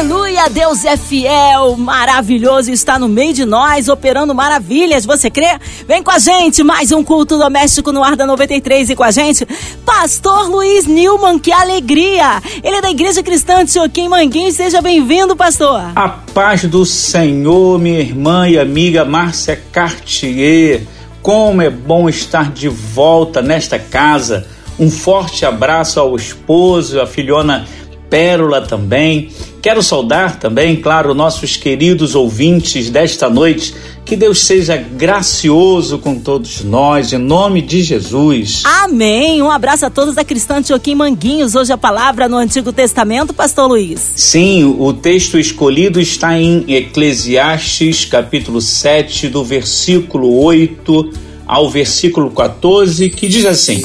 Aleluia, Deus é fiel, maravilhoso, está no meio de nós, operando maravilhas, você crê? Vem com a gente, mais um culto doméstico no ar da 93 e com a gente, Pastor Luiz Nilman, que alegria! Ele é da Igreja Cristã de Joaquim Manguinhos, seja bem-vindo, pastor. A paz do Senhor, minha irmã e amiga Márcia Cartier, como é bom estar de volta nesta casa. Um forte abraço ao esposo, a filhona Pérola também. Quero saudar também, claro, nossos queridos ouvintes desta noite. Que Deus seja gracioso com todos nós, em nome de Jesus. Amém. Um abraço a todos da Cristã Joaquim Manguinhos. Hoje a palavra no Antigo Testamento, Pastor Luiz. Sim, o texto escolhido está em Eclesiastes, capítulo 7, do versículo 8 ao versículo 14, que diz assim: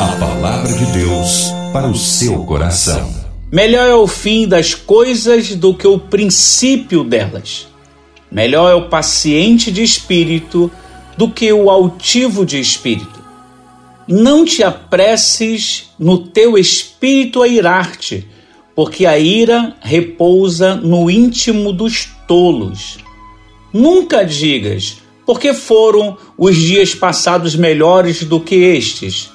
A palavra de Deus para o seu coração. Melhor é o fim das coisas do que o princípio delas. Melhor é o paciente de espírito do que o altivo de espírito. Não te apresses no teu espírito a irar-te, porque a ira repousa no íntimo dos tolos. Nunca digas, porque foram os dias passados melhores do que estes,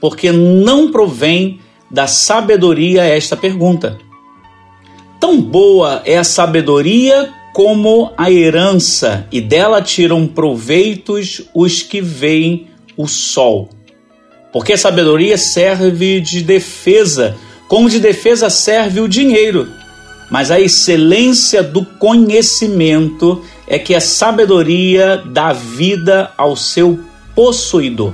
porque não provém da sabedoria esta pergunta. Tão boa é a sabedoria como a herança, e dela tiram proveitos os que veem o sol. Porque a sabedoria serve de defesa, como de defesa serve o dinheiro. Mas a excelência do conhecimento é que a sabedoria dá vida ao seu possuidor.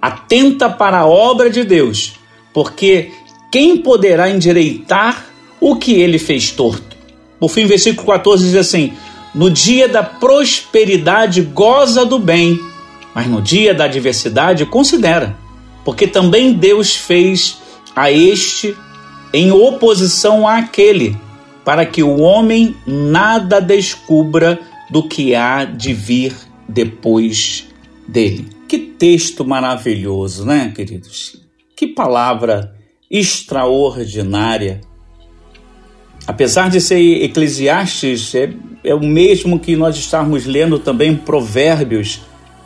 Atenta para a obra de Deus porque quem poderá endireitar o que ele fez torto? Por fim, versículo 14 diz assim: No dia da prosperidade goza do bem, mas no dia da adversidade considera, porque também Deus fez a este em oposição àquele, para que o homem nada descubra do que há de vir depois dele. Que texto maravilhoso, né, queridos? Que palavra extraordinária! Apesar de ser Eclesiastes, é, é, o mesmo que nós estamos lendo também Provérbios,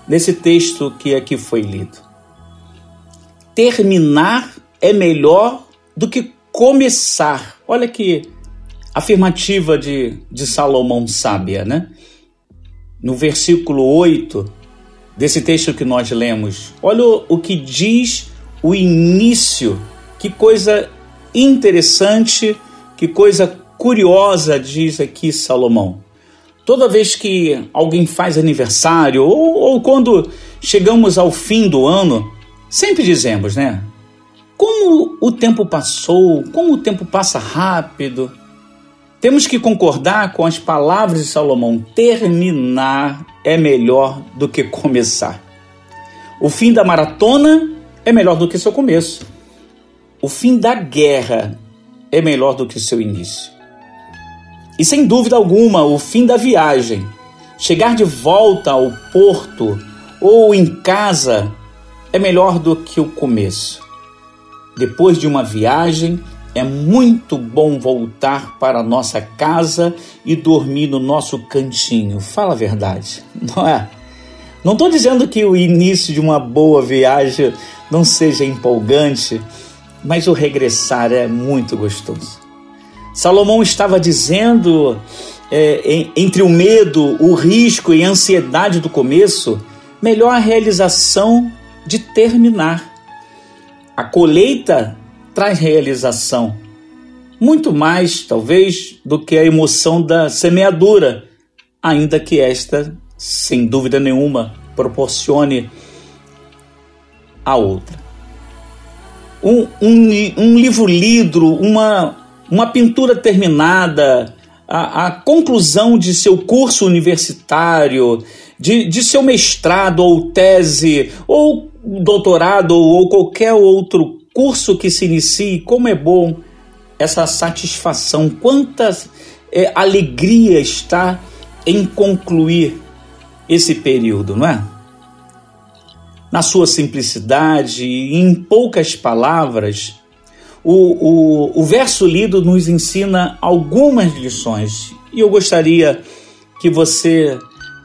nesse texto que aqui foi lido. Terminar é melhor do que começar. Olha que afirmativa de, de Salomão sábia, né? No versículo 8 desse texto que nós lemos, olha o, o que diz o início. Que coisa interessante, que coisa curiosa, diz aqui Salomão. Toda vez que alguém faz aniversário ou, ou quando chegamos ao fim do ano, sempre dizemos, né? Como o tempo passou, como o tempo passa rápido. Temos que concordar com as palavras de Salomão: terminar é melhor do que começar. O fim da maratona é melhor do que seu começo. O fim da guerra é melhor do que seu início. E sem dúvida alguma, o fim da viagem, chegar de volta ao porto ou em casa, é melhor do que o começo. Depois de uma viagem, é muito bom voltar para nossa casa e dormir no nosso cantinho. Fala a verdade, não é? Não estou dizendo que o início de uma boa viagem não seja empolgante, mas o regressar é muito gostoso. Salomão estava dizendo, é, entre o medo, o risco e a ansiedade do começo, melhor a realização de terminar. A colheita traz realização, muito mais, talvez, do que a emoção da semeadura, ainda que esta, sem dúvida nenhuma, proporcione a outra. Um, um, um livro lido, uma, uma pintura terminada, a, a, conclusão de seu curso universitário, de, de seu mestrado ou tese, ou doutorado ou qualquer outro curso que se inicie, como é bom essa satisfação, quanta é, alegria está em concluir esse período, não é? Na sua simplicidade, em poucas palavras, o, o, o verso lido nos ensina algumas lições e eu gostaria que você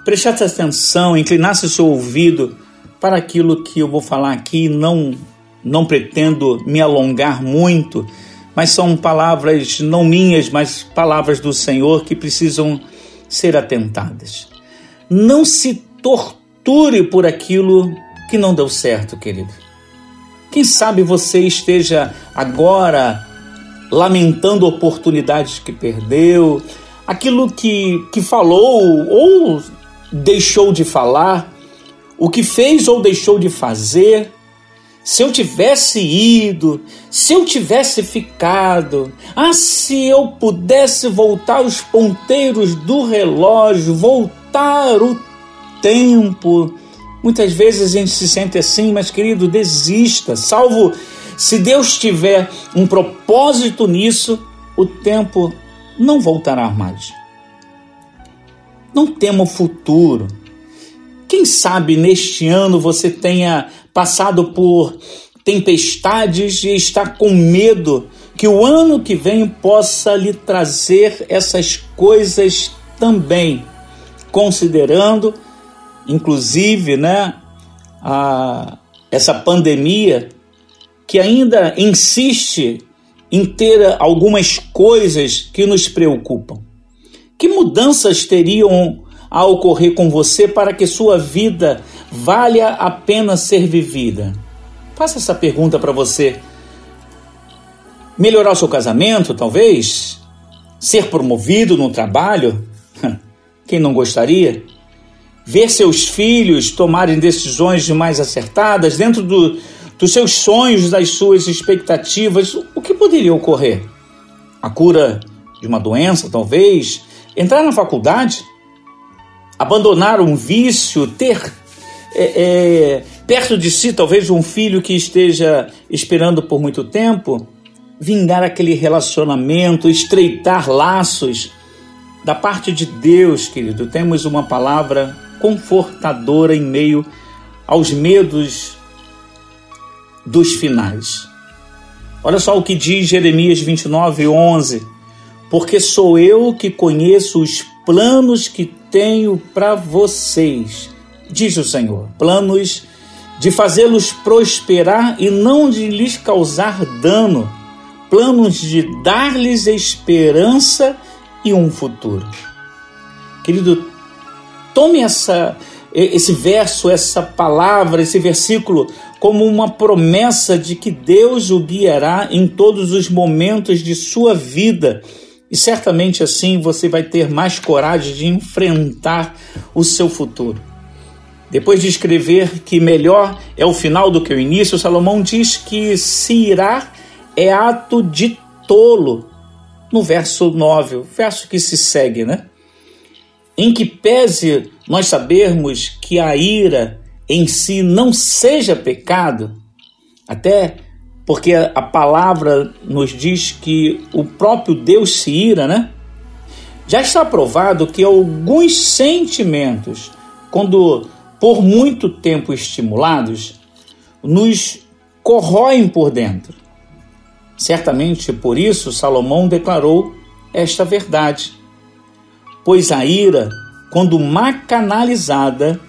prestasse atenção, inclinasse seu ouvido para aquilo que eu vou falar aqui. Não, não pretendo me alongar muito, mas são palavras não minhas, mas palavras do Senhor que precisam ser atentadas. Não se torture por aquilo que não deu certo, querido. Quem sabe você esteja agora lamentando oportunidades que perdeu, aquilo que, que falou ou deixou de falar, o que fez ou deixou de fazer. Se eu tivesse ido, se eu tivesse ficado, ah, se eu pudesse voltar os ponteiros do relógio, voltar o tempo. Muitas vezes a gente se sente assim, mas querido, desista, salvo se Deus tiver um propósito nisso, o tempo não voltará mais. Não tema o futuro. Quem sabe neste ano você tenha passado por tempestades e está com medo que o ano que vem possa lhe trazer essas coisas também, considerando, inclusive, né, a, essa pandemia que ainda insiste em ter algumas coisas que nos preocupam. Que mudanças teriam a ocorrer com você para que sua vida valha a pena ser vivida? Faça essa pergunta para você. Melhorar o seu casamento, talvez? Ser promovido no trabalho? Quem não gostaria? Ver seus filhos tomarem decisões mais acertadas dentro do, dos seus sonhos, das suas expectativas, o que poderia ocorrer? A cura de uma doença, talvez? Entrar na faculdade? Abandonar um vício? Ter é, é, perto de si, talvez, um filho que esteja esperando por muito tempo? Vingar aquele relacionamento, estreitar laços? Da parte de Deus, querido, temos uma palavra confortadora em meio aos medos dos finais. Olha só o que diz Jeremias 29, 11. Porque sou eu que conheço os planos que tenho para vocês, diz o Senhor. Planos de fazê-los prosperar e não de lhes causar dano. Planos de dar-lhes esperança e um futuro. Querido, tome essa, esse verso, essa palavra, esse versículo como uma promessa de que Deus o guiará em todos os momentos de sua vida. E certamente assim você vai ter mais coragem de enfrentar o seu futuro. Depois de escrever que melhor é o final do que o início, Salomão diz que se irá é ato de tolo. No verso 9, o verso que se segue, né? Em que pese nós sabermos que a ira em si não seja pecado, até porque a palavra nos diz que o próprio Deus se ira, né? Já está provado que alguns sentimentos, quando por muito tempo estimulados, nos corroem por dentro. Certamente por isso Salomão declarou esta verdade. Pois a ira, quando macanalizada,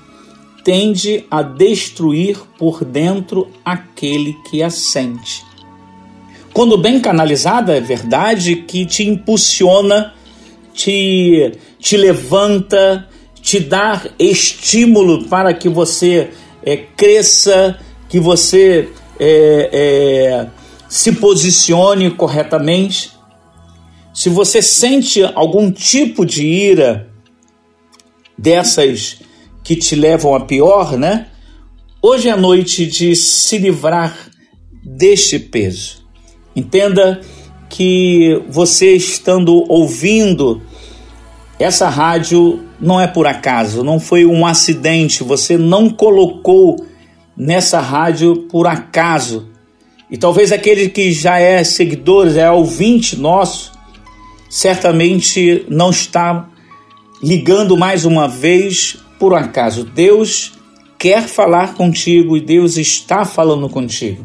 tende a destruir por dentro aquele que a sente. Quando bem canalizada, é verdade que te impulsiona, te, te levanta, te dá estímulo para que você é, cresça, que você é, é, se posicione corretamente. Se você sente algum tipo de ira dessas que te levam a pior, né? Hoje é noite de se livrar deste peso. Entenda que você estando ouvindo essa rádio não é por acaso, não foi um acidente, você não colocou nessa rádio por acaso. E talvez aquele que já é seguidor, é ouvinte nosso, certamente não está ligando mais uma vez por acaso. Deus quer falar contigo e Deus está falando contigo.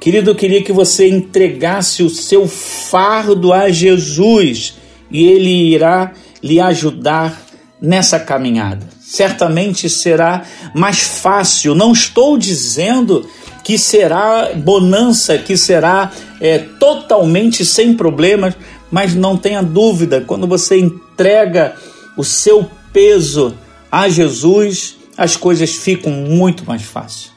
Querido, eu queria que você entregasse o seu fardo a Jesus e ele irá lhe ajudar nessa caminhada. Certamente será mais fácil. Não estou dizendo que será bonança, que será é, totalmente sem problemas, mas não tenha dúvida, quando você entrega o seu peso a Jesus, as coisas ficam muito mais fáceis.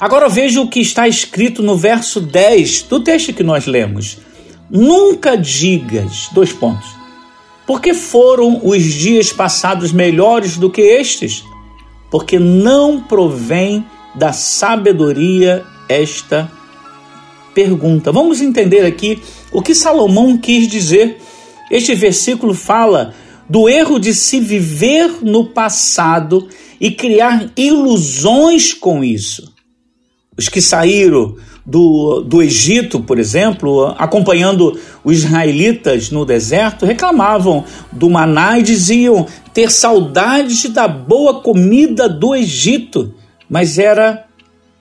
Agora veja o que está escrito no verso 10 do texto que nós lemos. Nunca digas, dois pontos, porque foram os dias passados melhores do que estes? Porque não provém da sabedoria esta pergunta. Vamos entender aqui o que Salomão quis dizer. Este versículo fala do erro de se viver no passado e criar ilusões com isso. Os que saíram do, do Egito, por exemplo, acompanhando os israelitas no deserto, reclamavam do maná e diziam ter saudades da boa comida do Egito, mas era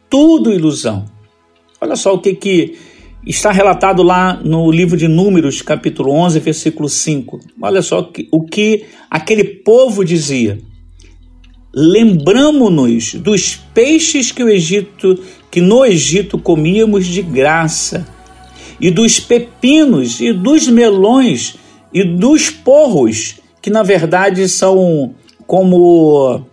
tudo ilusão. Olha só o que, que está relatado lá no livro de Números, capítulo 11, versículo 5. Olha só o que aquele povo dizia. Lembramo-nos dos peixes que o Egito, que no Egito comíamos de graça, e dos pepinos e dos melões e dos porros, que na verdade são como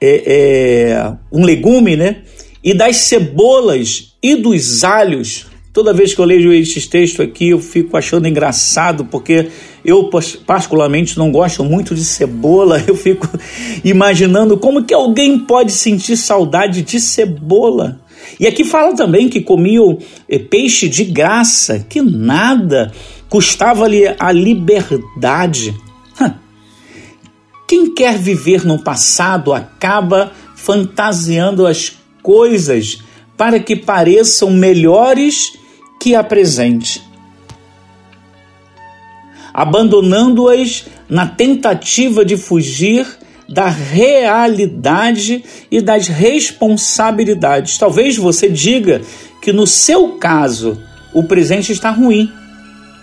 é, é, um legume, né? e das cebolas e dos alhos. Toda vez que eu leio esses textos aqui, eu fico achando engraçado, porque eu particularmente não gosto muito de cebola. Eu fico imaginando como que alguém pode sentir saudade de cebola. E aqui fala também que comiam eh, peixe de graça, que nada custava-lhe a liberdade. Quem quer viver no passado acaba fantasiando as coisas para que pareçam melhores que a presente, abandonando-as na tentativa de fugir da realidade e das responsabilidades. Talvez você diga que no seu caso o presente está ruim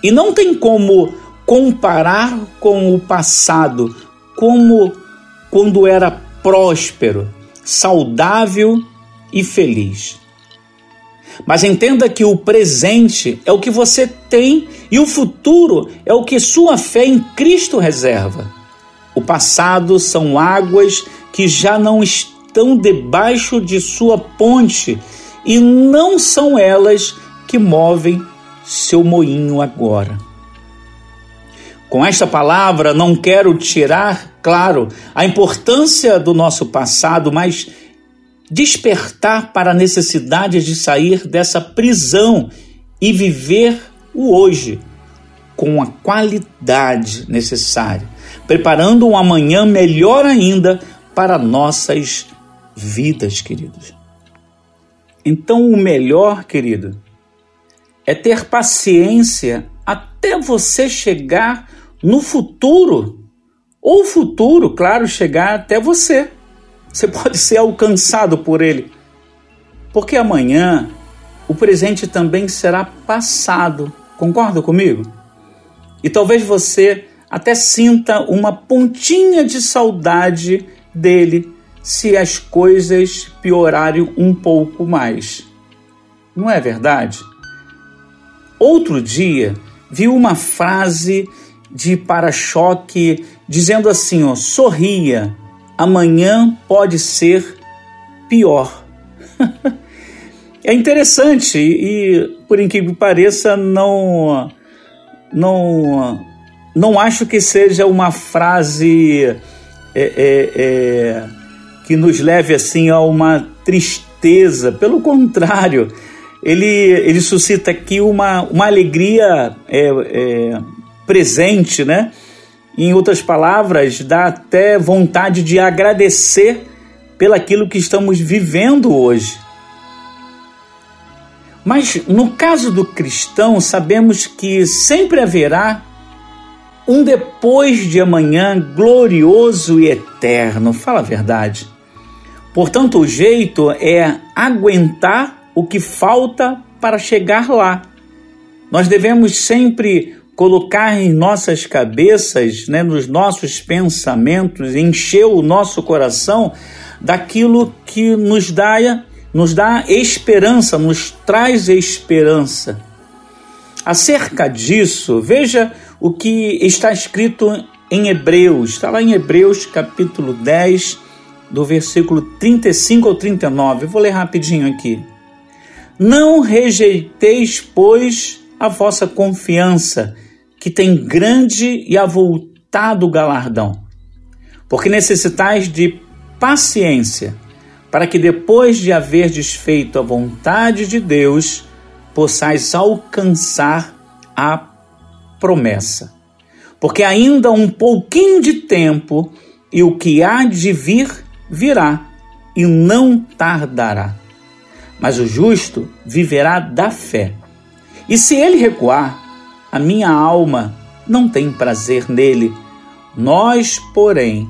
e não tem como comparar com o passado, como quando era próspero, saudável e feliz. Mas entenda que o presente é o que você tem e o futuro é o que sua fé em Cristo reserva. O passado são águas que já não estão debaixo de sua ponte e não são elas que movem seu moinho agora. Com esta palavra, não quero tirar, claro, a importância do nosso passado, mas despertar para a necessidade de sair dessa prisão e viver o hoje com a qualidade necessária, preparando um amanhã melhor ainda para nossas vidas, queridos. Então, o melhor, querido, é ter paciência até você chegar no futuro, ou futuro, claro, chegar até você. Você pode ser alcançado por ele. Porque amanhã o presente também será passado. Concorda comigo? E talvez você até sinta uma pontinha de saudade dele se as coisas piorarem um pouco mais. Não é verdade? Outro dia vi uma frase de para-choque dizendo assim: ó, sorria, amanhã pode ser pior. é interessante e, por incrível que pareça, não, não, não acho que seja uma frase é, é, é, que nos leve assim a uma tristeza. Pelo contrário, ele, ele suscita aqui uma, uma alegria é, é, presente, né? Em outras palavras, dá até vontade de agradecer pelaquilo que estamos vivendo hoje. Mas no caso do cristão, sabemos que sempre haverá um depois de amanhã glorioso e eterno. Fala a verdade. Portanto, o jeito é aguentar o que falta para chegar lá. Nós devemos sempre colocar em nossas cabeças, né, nos nossos pensamentos, encher o nosso coração daquilo que nos dá, nos dá esperança, nos traz esperança. Acerca disso, veja o que está escrito em Hebreus, está lá em Hebreus capítulo 10, do versículo 35 ao 39. Eu vou ler rapidinho aqui. Não rejeiteis, pois, a vossa confiança, que tem grande e avultado galardão, porque necessitais de paciência, para que depois de haver desfeito a vontade de Deus, possais alcançar a promessa. Porque ainda um pouquinho de tempo e o que há de vir virá e não tardará. Mas o justo viverá da fé. E se ele recuar, a minha alma não tem prazer nele. Nós, porém,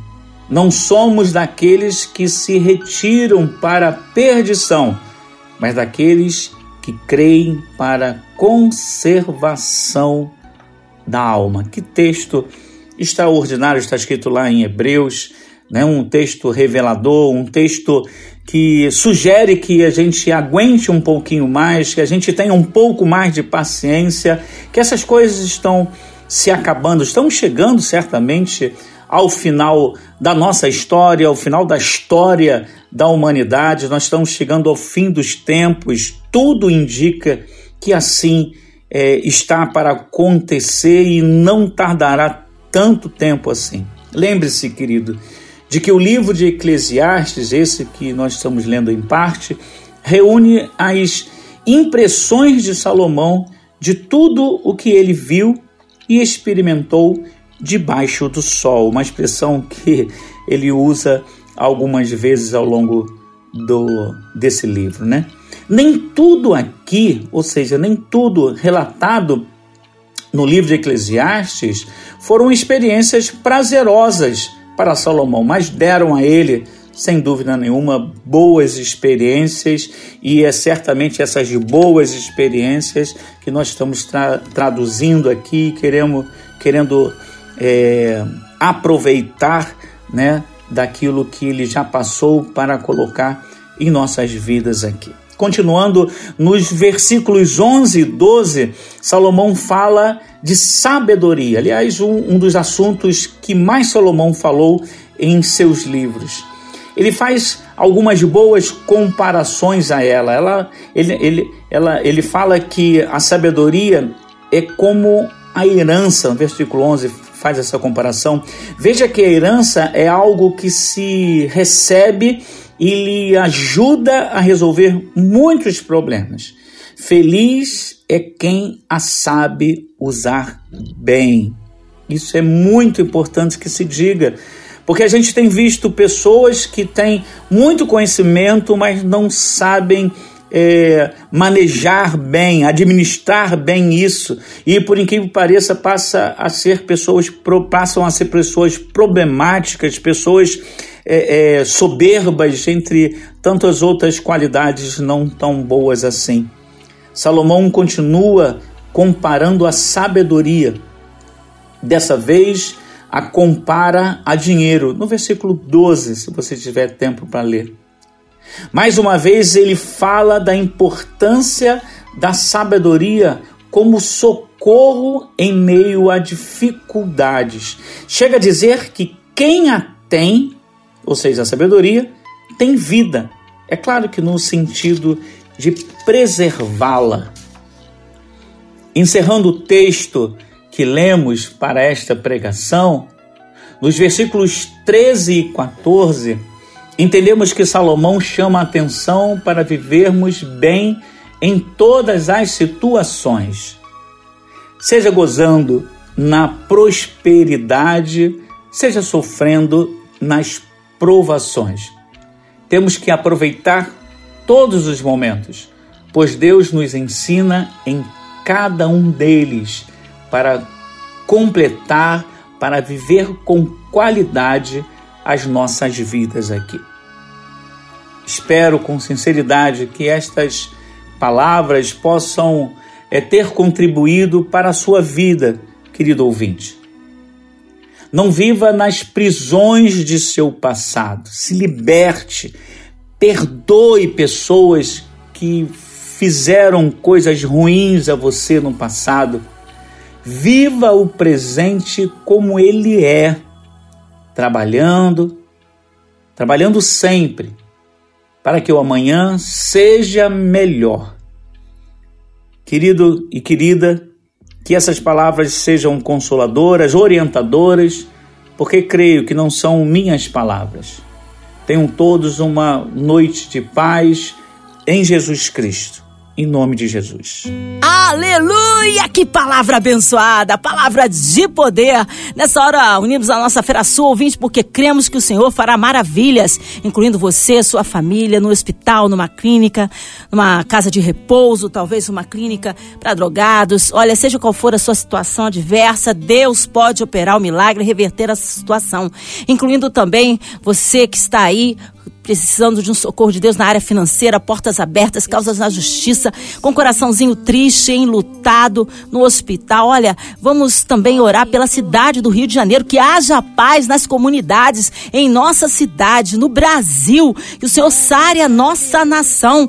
não somos daqueles que se retiram para a perdição, mas daqueles que creem para a conservação da alma. Que texto extraordinário está escrito lá em Hebreus, né? um texto revelador, um texto que sugere que a gente aguente um pouquinho mais, que a gente tenha um pouco mais de paciência, que essas coisas estão se acabando, estão chegando certamente ao final da nossa história, ao final da história da humanidade, nós estamos chegando ao fim dos tempos, tudo indica que assim é, está para acontecer e não tardará tanto tempo assim. Lembre-se, querido, de que o livro de Eclesiastes, esse que nós estamos lendo em parte, reúne as impressões de Salomão de tudo o que ele viu e experimentou debaixo do sol, uma expressão que ele usa algumas vezes ao longo do desse livro, né? Nem tudo aqui, ou seja, nem tudo relatado no livro de Eclesiastes foram experiências prazerosas para Salomão, mas deram a ele, sem dúvida nenhuma, boas experiências e é certamente essas boas experiências que nós estamos tra traduzindo aqui, queremos, querendo é, aproveitar né, daquilo que ele já passou para colocar em nossas vidas aqui. Continuando nos versículos 11 e 12, Salomão fala de sabedoria. Aliás, um, um dos assuntos que mais Salomão falou em seus livros. Ele faz algumas boas comparações a ela. ela ele, ele, ela, ele fala que a sabedoria é como a herança, no versículo 11 faz essa comparação. Veja que a herança é algo que se recebe e lhe ajuda a resolver muitos problemas. Feliz é quem a sabe usar bem. Isso é muito importante que se diga, porque a gente tem visto pessoas que têm muito conhecimento, mas não sabem é, manejar bem, administrar bem isso, e por incrível que pareça, passa a ser pessoas, passam a ser pessoas problemáticas, pessoas é, é, soberbas, entre tantas outras qualidades não tão boas assim. Salomão continua comparando a sabedoria. Dessa vez, a compara a dinheiro. No versículo 12, se você tiver tempo para ler. Mais uma vez, ele fala da importância da sabedoria como socorro em meio a dificuldades. Chega a dizer que quem a tem ou seja, a sabedoria, tem vida. É claro que no sentido de preservá-la. Encerrando o texto que lemos para esta pregação, nos versículos 13 e 14, entendemos que Salomão chama a atenção para vivermos bem em todas as situações, seja gozando na prosperidade, seja sofrendo nas provações. Temos que aproveitar todos os momentos, pois Deus nos ensina em cada um deles para completar para viver com qualidade as nossas vidas aqui. Espero com sinceridade que estas palavras possam é, ter contribuído para a sua vida, querido ouvinte. Não viva nas prisões de seu passado. Se liberte. Perdoe pessoas que fizeram coisas ruins a você no passado. Viva o presente como ele é, trabalhando, trabalhando sempre, para que o amanhã seja melhor. Querido e querida, que essas palavras sejam consoladoras, orientadoras, porque creio que não são minhas palavras. Tenham todos uma noite de paz em Jesus Cristo em nome de Jesus. Aleluia! Que palavra abençoada, palavra de poder. Nessa hora, unimos a nossa Feira Sul, ouvinte, porque cremos que o Senhor fará maravilhas, incluindo você, sua família, no hospital, numa clínica, numa casa de repouso, talvez uma clínica para drogados. Olha, seja qual for a sua situação adversa, Deus pode operar o milagre e reverter essa situação, incluindo também você que está aí precisando de um socorro de Deus na área financeira, portas abertas, causas na justiça, com coraçãozinho triste, enlutado, no hospital. Olha, vamos também orar pela cidade do Rio de Janeiro, que haja paz nas comunidades, em nossa cidade, no Brasil, que o Senhor sare a nossa nação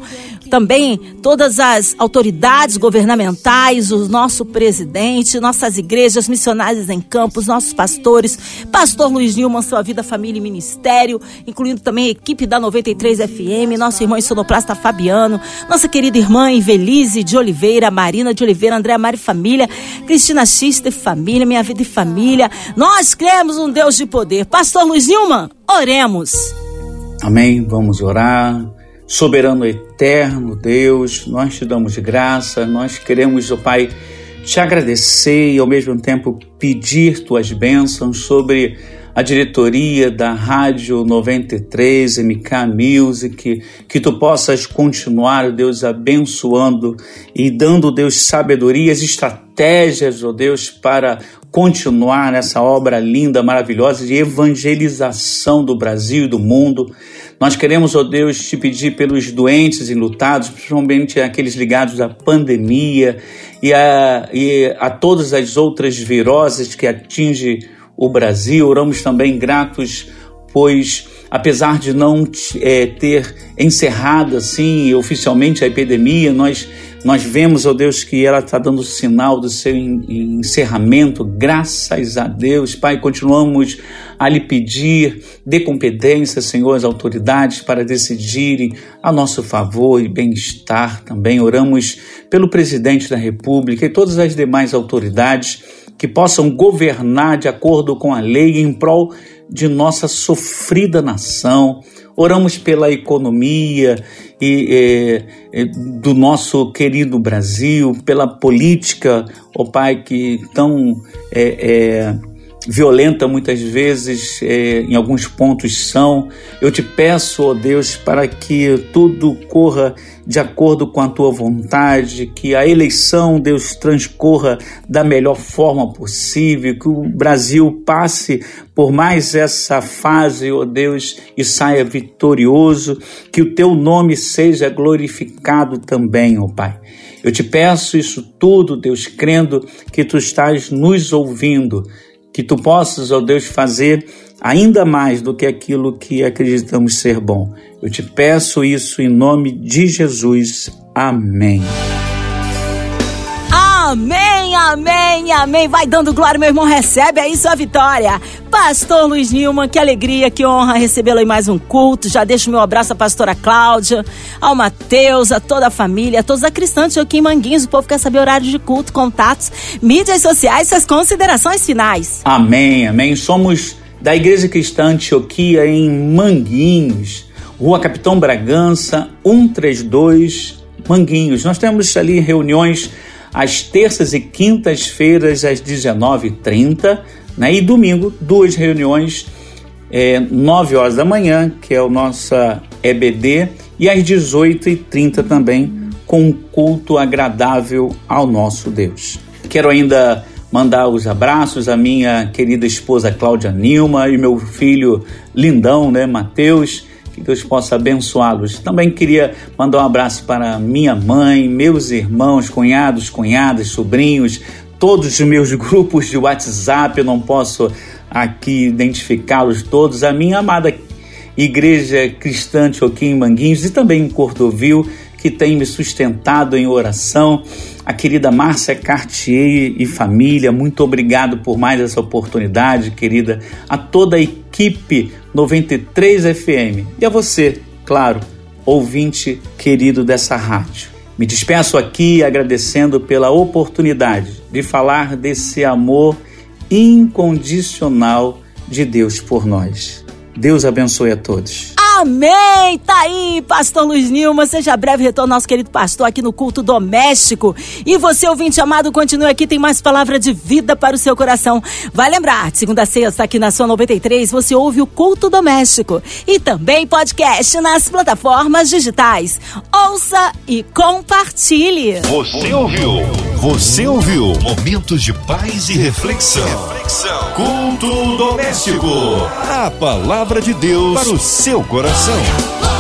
também todas as autoridades governamentais, o nosso presidente, nossas igrejas, missionários em campos, nossos pastores, pastor Luiz Nilman, sua vida, família e ministério, incluindo também a equipe da 93 FM, nosso irmão sonoplasta Fabiano, nossa querida irmã Ivelise de Oliveira, Marina de Oliveira, Andréa Mari Família, Cristina X de Família, Minha Vida e Família. Nós cremos um Deus de poder. Pastor Luiz Nilman, oremos. Amém. Vamos orar. Soberano eterno Deus, nós te damos graça, nós queremos, ó oh Pai, te agradecer e ao mesmo tempo pedir tuas bênçãos sobre a diretoria da Rádio 93, MK Music, que tu possas continuar, Deus, abençoando e dando, Deus, sabedorias, estratégias, ó oh Deus, para continuar nessa obra linda, maravilhosa de evangelização do Brasil e do mundo. Nós queremos, ó oh Deus, te pedir pelos doentes e lutados, principalmente aqueles ligados à pandemia e a, e a todas as outras viroses que atingem o Brasil. Oramos também gratos, pois apesar de não é, ter encerrado assim oficialmente a epidemia, nós nós vemos, ó Deus, que ela está dando sinal do seu encerramento, graças a Deus. Pai, continuamos a lhe pedir, dê competência, Senhor, às autoridades para decidirem a nosso favor e bem-estar também. Oramos pelo presidente da República e todas as demais autoridades que possam governar de acordo com a lei em prol de nossa sofrida nação. Oramos pela economia e, e, do nosso querido Brasil, pela política, ó oh Pai, que tão é, é, violenta muitas vezes, é, em alguns pontos são. Eu te peço, ó Deus, para que tudo corra de acordo com a tua vontade, que a eleição, Deus, transcorra da melhor forma possível, que o Brasil passe por mais essa fase, ó Deus, e saia vitorioso, que o teu nome seja glorificado também, ó Pai. Eu te peço isso tudo, Deus, crendo que tu estás nos ouvindo que tu possas, ó Deus, fazer ainda mais do que aquilo que acreditamos ser bom. Eu te peço isso em nome de Jesus. Amém. Amém, amém, amém. Vai dando glória, meu irmão. Recebe aí sua vitória. Pastor Luiz Nilman, que alegria, que honra recebê-lo em mais um culto. Já deixo meu abraço à pastora Cláudia, ao Mateus, a toda a família, a todos a cristãos aqui em Manguinhos. O povo quer saber horário de culto, contatos, mídias sociais, suas considerações finais. Amém, amém. Somos da Igreja Cristã Antioquia em Manguinhos, Rua Capitão Bragança, 132, Manguinhos. Nós temos ali reuniões às terças e quintas-feiras às 19h30, né? e domingo, duas reuniões, é, 9 horas da manhã, que é o nossa EBD, e às 18h30 também, com um culto agradável ao nosso Deus. Quero ainda mandar os abraços à minha querida esposa Cláudia Nilma e meu filho lindão, né, Mateus. Que Deus possa abençoá-los. Também queria mandar um abraço para minha mãe, meus irmãos, cunhados, cunhadas, sobrinhos, todos os meus grupos de WhatsApp. Eu não posso aqui identificá-los todos. A minha amada Igreja Cristã Joaquim Manguinhos e também em Cordovil, que tem me sustentado em oração. A querida Márcia Cartier e família, muito obrigado por mais essa oportunidade, querida. A toda a equipe 93 FM e a você, claro, ouvinte querido dessa rádio. Me despeço aqui agradecendo pela oportunidade de falar desse amor incondicional de Deus por nós. Deus abençoe a todos. Amém! Tá aí, pastor Luiz Nilma. Seja breve retorno nosso querido pastor aqui no culto doméstico. E você, ouvinte amado, continue aqui, tem mais palavra de vida para o seu coração. Vai lembrar, segunda a sexta, aqui na sua 93, você ouve o culto doméstico. E também podcast nas plataformas digitais. Ouça e compartilhe. Você ouviu? Você ouviu? Momentos de paz e reflexão. reflexão. Culto doméstico. A palavra de Deus para o seu coração.